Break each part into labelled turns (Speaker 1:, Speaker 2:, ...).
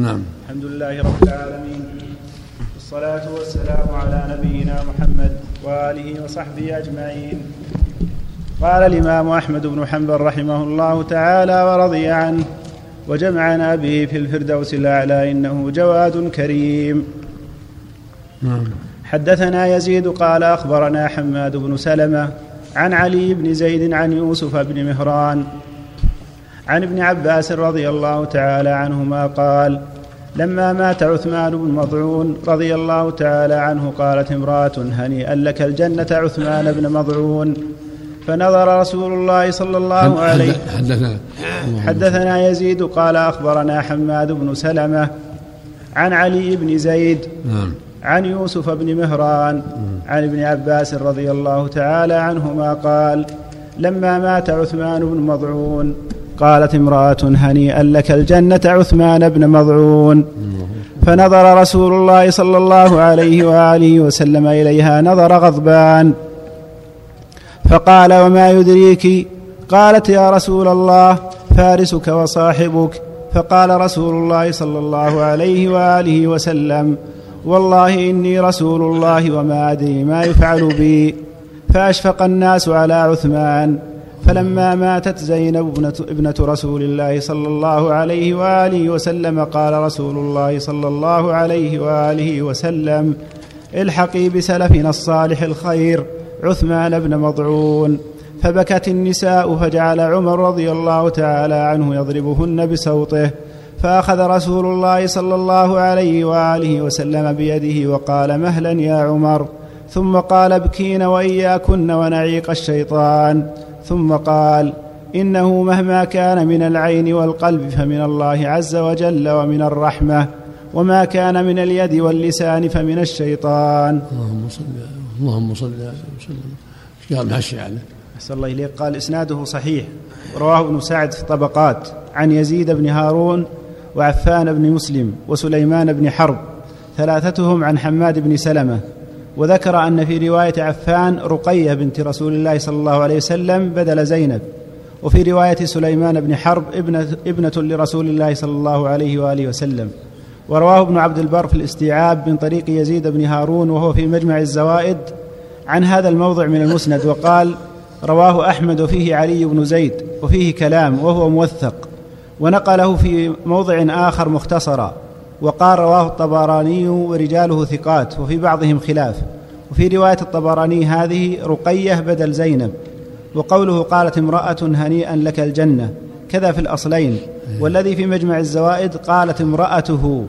Speaker 1: نعم.
Speaker 2: الحمد لله رب العالمين. والصلاة والسلام على نبينا محمد وآله وصحبه أجمعين. قال الإمام أحمد بن حنبل رحمه الله تعالى ورضي عنه وجمعنا به في الفردوس الأعلى إنه جواد كريم.
Speaker 1: نعم.
Speaker 2: حدثنا يزيد قال أخبرنا حماد بن سلمة عن علي بن زيد عن يوسف بن مهران عن ابن عباس رضي الله تعالى عنهما قال لما مات عثمان بن مضعون رضي الله تعالى عنه قالت امرأة هنيئا لك الجنة عثمان بن مضعون. فنظر رسول الله صلى الله عليه
Speaker 1: حدثنا
Speaker 2: حدثنا يزيد قال أخبرنا حماد بن سلمة عن علي بن زيد
Speaker 1: نعم.
Speaker 2: عن يوسف بن مهران عن ابن عباس رضي الله تعالى عنهما قال لما مات عثمان بن مضعون قالت امرأة هنيئا لك الجنة عثمان بن مضعون. فنظر رسول الله صلى الله عليه وآله وسلم إليها نظر غضبان. فقال وما يدريك؟ قالت يا رسول الله فارسك وصاحبك. فقال رسول الله صلى الله عليه وآله وسلم والله إني رسول الله وما أدري ما يفعل بي. فأشفق الناس على عثمان. فلما ماتت زينب ابنة, ابنة رسول الله صلى الله عليه وآله وسلم قال رسول الله صلى الله عليه وآله وسلم الحقي بسلفنا الصالح الخير عثمان بن مضعون. فبكت النساء فجعل عمر رضي الله تعالى عنه يضربهن بسوطه فأخذ رسول الله صلى الله عليه وآله وسلم بيده وقال مهلا يا عمر. ثم قال ابكين وإياكن ونعيق الشيطان. ثم قال إنه مهما كان من العين والقلب فمن الله عز وجل ومن الرحمة وما كان من اليد واللسان فمن الشيطان.
Speaker 1: اللهم صل اللهم صل وسلم. قال ماشي يعني؟
Speaker 2: أحسن الله إليك. قال إسناده صحيح. رواه ابن سعد في الطبقات عن يزيد بن هارون وعفان بن مسلم وسليمان بن حرب. ثلاثتهم عن حماد بن سلمة. وذكر أن في رواية عفان رقية بنت رسول الله صلى الله عليه وسلم بدل زينب وفي رواية سليمان بن حرب ابنة, ابنة لرسول الله صلى الله عليه وآله وسلم. ورواه ابن عبد البر في الاستيعاب من طريق يزيد بن هارون وهو في مجمع الزوائد عن هذا الموضع من المسند وقال رواه أحمد وفيه علي بن زيد وفيه كلام وهو موثق ونقله في موضع آخر مختصرا. وقال رواه الطبراني ورجاله ثقات وفي بعضهم خلاف. وفي رواية الطبراني هذه رقية بدل زينب وقوله قالت امرأة هنيئا لك الجنة كذا في الأصلين. والذي في مجمع الزوائد قالت امرأته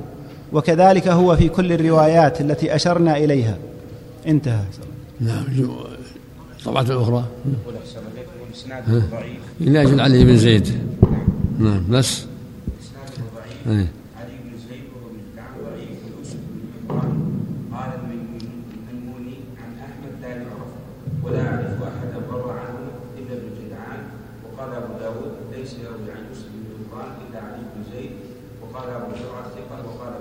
Speaker 2: وكذلك هو في كل الروايات التي أشرنا إليها. انتهى.
Speaker 1: نعم طبعة
Speaker 3: ضعيف.
Speaker 1: إلا أجل علي بن زيد. نعم. بس.
Speaker 3: اسناده ضعيف
Speaker 1: إيه.
Speaker 3: علي بن زيد وهو بن كعب ضعيف ويوسف بن عمران قال الميموني عن احمد لا يعرف ولا اعرف احدا روى عنه الا ابن جدعان وقال ابو داود ليس يروي عن يوسف بن عمران الا علي بن زيد وقال أبو زرعه ثقة وقال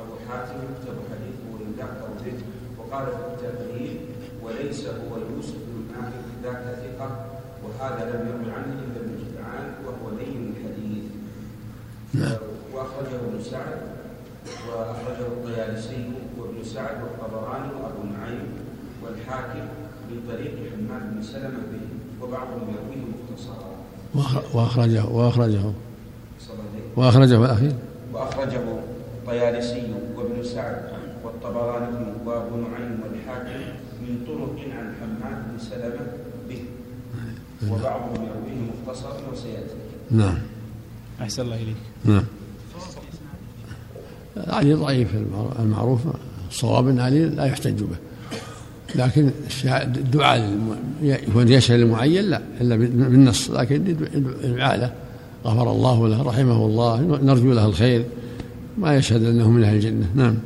Speaker 3: أبو حاتم يكتب حديثه ويذكر به وقال في التقرير وليس هو يوسف بن ماهر ذاك ثقة وهذا لم يروي عنه إلا ابن جدعان وهو لين الحديث. وأخرجه ابن سعد وأخرجه الطيالسي وابن سعد والطبراني وأبو نعيم والحاكم من طريق حماد بن سلمة به وبعضهم يرويه مختصرا.
Speaker 1: وأخ- وأخرجه وأخرجه. وأخرجه في الأخير
Speaker 3: وأخرجه الطيالسي وابن سعد والطبراني وأبو نعيم والحاكم من طرق عن حماد بن سلمة به. وبعضهم يرويه مختصرا وسيأتي.
Speaker 1: نعم.
Speaker 2: أحسن الله إليك.
Speaker 1: نعم. علي ضعيف المعروف- ان علي لا يحتج به. لكن الدعاء يكون يشهد للمعين لا إلا بالنص لكن الدعاء له. غفر الله له رحمه الله. نرجو له الخير. ما يشهد أنه من أهل الجنة. نعم.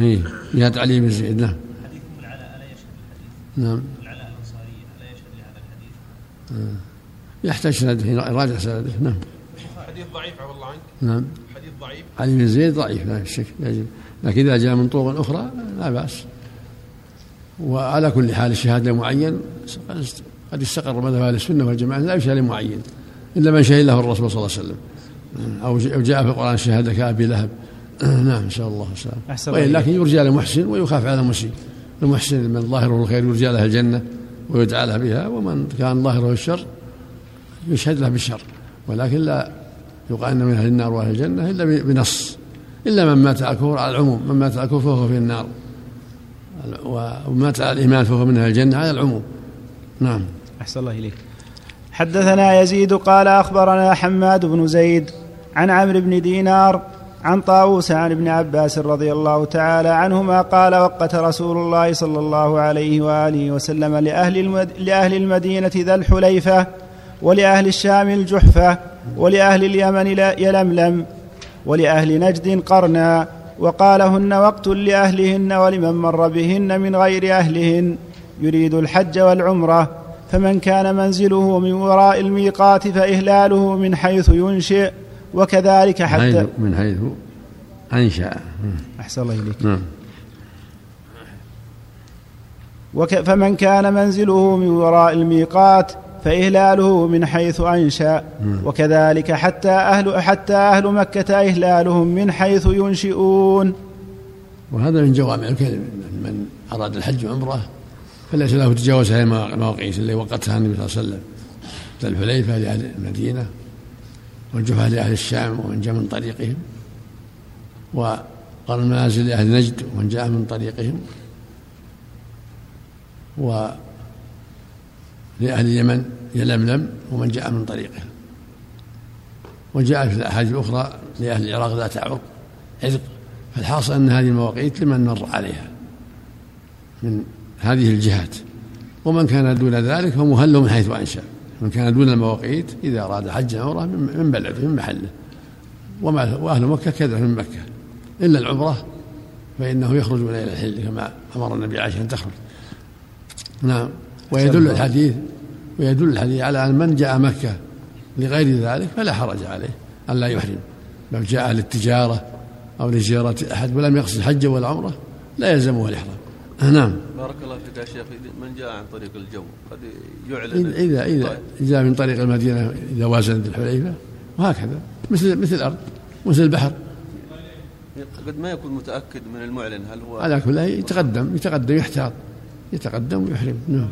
Speaker 1: اي جهاد علي بن زيد نعم.
Speaker 4: حديث ام العلاء الا يشهد الحديث
Speaker 1: نعم.
Speaker 4: العلاء الانصاري الا يشهد لهذا الحديث
Speaker 1: يحتاج سنده. يراجع سنده نعم.
Speaker 5: حديث ضعيف عفى الله عنك.
Speaker 1: نعم.
Speaker 5: حديث ضعيف.
Speaker 1: علي بن زيد ضعيف لا شك. يجب. لكن إذا جاء من طرق أخرى لا بأس. وعلى كل حال الشهادة لمعين قد استقر مذهب أهل السنة والجماعة لا يشهد لمعين إلا من شهد له الرسول صلى الله عليه وسلم. أو جاء في القرآن شهادة كأبي لهب. نعم نسأل الله السلامة
Speaker 2: أحسن
Speaker 1: وإن
Speaker 2: الله
Speaker 1: لكن يرجى لمحسن ويخاف على مسيء. المحسن من ظاهره الخير يرجى له الجنة ويدعى له بها ومن كان ظاهره الشر يشهد له بالشر. ولكن لا يقال أن من أهل النار وأهل الجنة إلا بنص. إلا من مات على الكفر على العموم. من مات على الكفر فهو في النار. ومن مات على الإيمان فهو من أهل الجنة على العموم. نعم.
Speaker 2: أحسن الله إليك. حدثنا يزيد قال أخبرنا حماد بن زيد عن عمرو بن دينار عن طاووس عن ابن عباس رضي الله تعالى عنهما قال وقت رسول الله صلى الله عليه وآله وسلم لأهل, المد... لأهل المدينة ذا الحليفة ولأهل الشام الجحفة ولأهل اليمن يلملم ولأهل نجد قرنا وقالهن وقت لأهلهن ولمن مر بهن من غير أهلهن يريد الحج والعمرة فمن كان منزله من وراء الميقات فإهلاله من حيث ينشئ وكذلك حتى
Speaker 1: من حيث أنشأ.
Speaker 2: أحسن الله إليك.
Speaker 1: نعم.
Speaker 2: وك فمن كان منزله من وراء الميقات فإهلاله من حيث أنشأ وكذلك حتى أهل حتى أهل مكة إهلالهم من حيث ينشئون.
Speaker 1: وهذا من جوامع الكلم. من أراد الحج وعمرة فليس له تجاوز هذه المواقيت اللي وقتها النبي صلى الله عليه وسلم. الحليفة لأهل المدينة والجفاة لأهل الشام ومن جاء من طريقهم وقال المنازل لأهل نجد ومن جاء من طريقهم و لأهل اليمن يلملم ومن جاء من طريقهم. وجاء في الأحاديث الأخرى لأهل العراق ذات عرق عرق فالحاصل أن هذه المواقيت لمن مر عليها من هذه الجهات. ومن كان دون ذلك فمهل من حيث أنشأ. من كان دون المواقيت إذا أراد حج عمرة من بلده من محله. وأهل مكة كذا من مكة. إلا العمرة فإنه يخرجون إلى الحل كما أمر النبي عائشة أن تخرج. نعم. ويدل الحديث ويدل الحديث على أن من جاء مكة لغير ذلك فلا حرج عليه أن لا يحرم. لو جاء للتجارة أو لزيارة أحد ولم يقصد الحج ولا عمرة لا يلزمه الإحرام. نعم.
Speaker 6: بارك الله فيك يا شيخ من جاء عن طريق الجو قد يعلن.
Speaker 1: إذا إذا جاء من طريق المدينة إذا وازنت الحليفة وهكذا. مثل مثل الأرض مثل البحر.
Speaker 6: قد ما يكون متأكد من المعلن هل هو
Speaker 1: على كل يتقدم يتقدم يحتاط يتقدم ويحرم. نعم.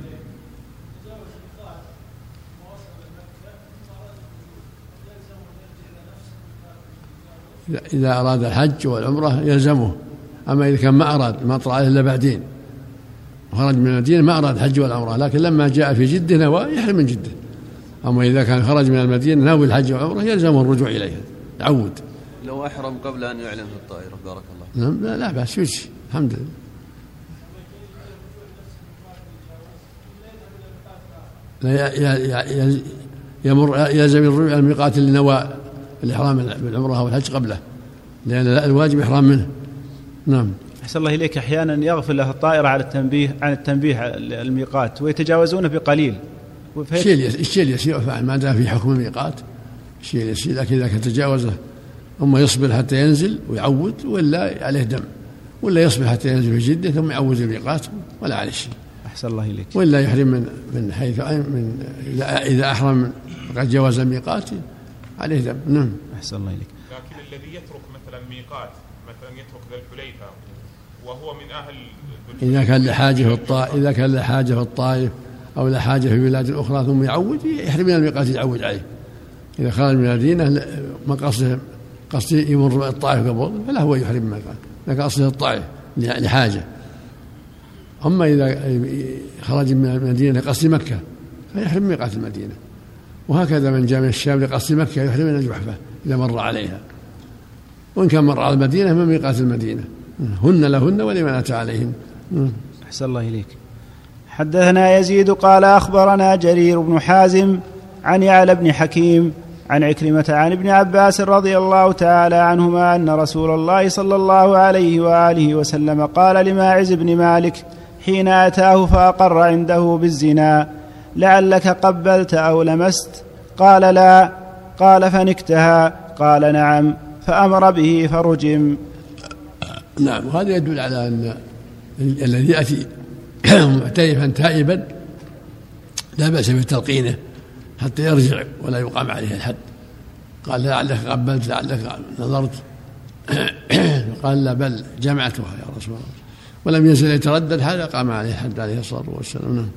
Speaker 1: إذا أراد الحج والعمرة يلزمه أما إذا كان ما أراد ما طلع إلا بعدين. وخرج من المدينة ما أراد الحج والعمرة لكن لما جاء في جدة نوى يحرم من جدة. أما إذا كان خرج من المدينة ناوي الحج والعمرة يلزمه الرجوع إليها يعود.
Speaker 6: لو أحرم قبل أن يعلن في الطائرة بارك الله
Speaker 1: نعم لا, لا بأس يجزي الحمد لله. لا يمر يلزم الرجوع إلى الميقات اللي نوى الإحرام بالعمرة أو الحج قبله لأن الواجب إحرام منه. نعم.
Speaker 2: أحسن الله إليك. أحيانا يغفل له الطائرة على التنبيه عن التنبيه على الميقات ويتجاوزونه بقليل.
Speaker 1: الشيء الشيء اليسير ما دام في حكم الميقات. الشيء اليسير لكن إذا كان تجاوزه ثم يصبر حتى ينزل ويعود ولا عليه دم. ولا يصبر حتى ينزل في جدة ثم يعود الميقات ولا عليه شيء.
Speaker 2: أحسن الله إليك.
Speaker 1: ولا يحرم من من حيث من إذا أحرم قد جاوز الميقات عليه دم. نعم.
Speaker 2: أحسن الله إليك.
Speaker 5: لكن الذي يترك مثلا ميقات مثلا يترك ذا الحليفة وهو من أهل
Speaker 1: إذا كان لحاجة في الطائف إذا كان لحاجة في الطائف أو لحاجة في بلاد أخرى ثم يعود يحرم من الميقات يعود عليه. إذا خرج من المدينة ما قصده قصده يمر الطائف قبل فلا هو يحرم من الميقات لكن قصده الطائف لحاجة. أما إذا خرج من المدينة لقصد مكة فيحرم ميقات المدينة. وهكذا من جاء من الشام لقصد مكة يحرم من الجحفة إذا مر عليها. وإن كان مر على المدينة من ميقات المدينة. هن لهن ولمن أتى عليهن
Speaker 2: أحسن الله إليك. حدثنا يزيد قال أخبرنا جرير بن حازم عن يعلى بن حكيم عن عكرمة عن ابن عباس رضي الله تعالى عنهما أن رسول الله صلى الله عليه وآله وسلم قال لماعز بن مالك حين أتاه فأقر عنده بالزنا لعلك قبلت أو لمست؟ قال لا قال فنكتها قال نعم فأمر به فرجم.
Speaker 1: نعم وهذا يدل على أن الذي يأتي معترفا تائبا لا بأس بتلقينه حتى يرجع ولا يقام عليه الحد. قال لعلك قبلت لعلك نظرت. قال لا بل جمعتها يا رسول الله. ولم يزل يتردد حتى قام عليه الحد عليه الصلاة والسلام. نعم.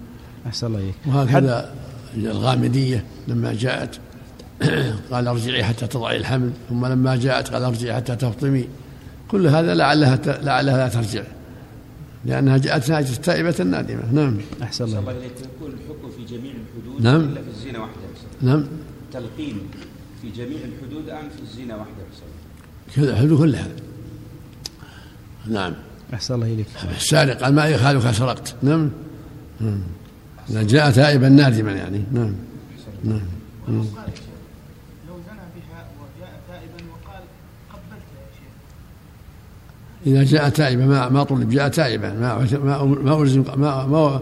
Speaker 2: أحسن الله إليك.
Speaker 1: وهكذا الغامدية لما جاءت. قال ارجعي حتى تضعي الحمل. ثم لما جاءت قال ارجعي حتى تفطمي. كل هذا لعلها ت- لعلها لا ترجع. لأنها جاءت تائبة نادمة. نعم.
Speaker 2: أحسن الله
Speaker 3: الله
Speaker 2: إليك
Speaker 3: يكون الحكم في جميع الحدود
Speaker 1: نعم.
Speaker 3: إلا في الزنا وحدها
Speaker 1: نعم.
Speaker 3: تلقين في جميع الحدود أم في الزنا وحدها
Speaker 1: كذا الحدود كلها. نعم.
Speaker 2: أحسن الله إليك.
Speaker 1: السارق قال ما يخالك سرقت. نعم. نعم. جاء تائبا نادما يعني. نعم. نعم. نعم.
Speaker 7: لو زنى بها وجاء تائبا وقال قبلتها يا شيخ
Speaker 1: إذا جاء تائبا ما ما طلب جاء تائبا ما ما ما ألزم ما ما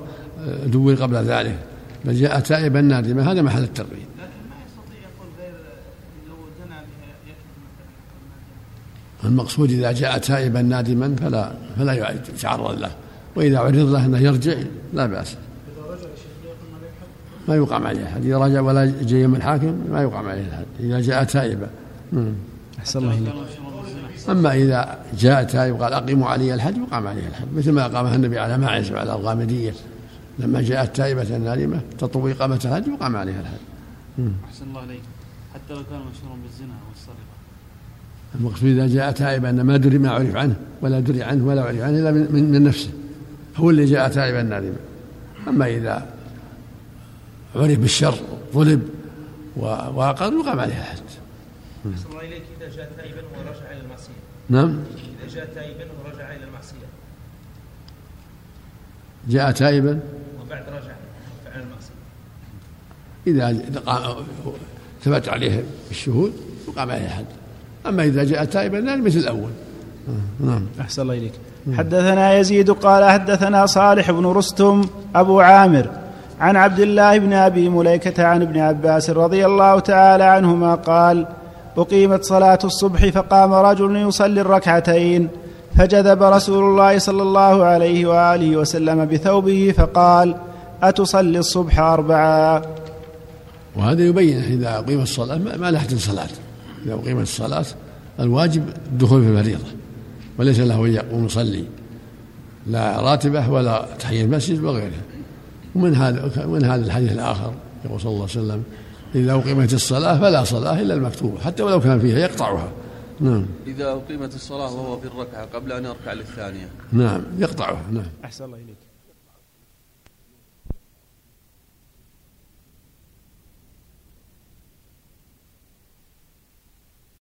Speaker 1: دور قبل ذلك. بل جاء تائبا نادما. هذا محل الترغيب المقصود إذا جاء تائبا نادما فلا فلا يتعرض له. وإذا عرض له أنه يرجع لا بأس. ما يقام عليه الحد إذا رجع ولا جاء يوم الحاكم ما يقام عليه الحد إذا جاء تائبا.
Speaker 2: أحسن الله إليك.
Speaker 1: أما إذا جاء تائب قال أقيموا علي الحد يقام عليه الحد مثل ما أقامها النبي على ماعز وعلى الغامدية. لما جاءت تائبة نادمة تطوي إقامة الحد يقام عليها الحد
Speaker 4: أحسن الله عليك حتى لو كان مشهورا بالزنا والسرقة
Speaker 1: المقصود إذا جاء تائبا ما دري ما عرف عنه ولا دري عنه ولا عرف عنه إلا من, من, نفسه. هو اللي جاء تائبا نادما أما إذا عرف بالشر ظلم و- وأقر يقام عليه الحد
Speaker 8: أحسن الله إليك إذا جاء تائبا ورجع إلى المعصية.
Speaker 1: نعم.
Speaker 8: إذا جاء تائبا ورجع إلى المعصية.
Speaker 1: جاء تائبا؟
Speaker 8: وبعد رجع فعل المعصية.
Speaker 1: إذا قا- ثبت عليه الشهود يقام عليه الحد أما إذا جاء تائبا لا مثل الأول. نعم.
Speaker 2: أحسن الله إليك. حدثنا يزيد قال حدثنا صالح بن رستم أبو عامر عن عبد الله بن أبي مليكة عن ابن عباس رضي الله تعالى عنهما قال أقيمت صلاة الصبح فقام رجل يصلي الركعتين. فجذب رسول الله صلى الله عليه وآله وسلم بثوبه فقال أتصلي الصبح أربعا؟
Speaker 1: وهذا يبين إذا أقيم الصلاة ما ما لحد صلاة إذا أقيمت الصلاة الواجب الدخول في الفريضة. وليس له أن يقوم يصلي. لا راتبة ولا تحية المسجد وغيرها. ومن هذا ومن هذا الحديث الآخر يقول صلى الله عليه وسلم إذا أقيمت الصلاة فلا صلاة إلا المكتوبة حتى ولو كان فيها يقطعها. نعم.
Speaker 6: إذا أقيمت الصلاة وهو في الركعة قبل أن يركع للثانية.
Speaker 1: نعم يقطعها نعم.
Speaker 2: أحسن الله إليك.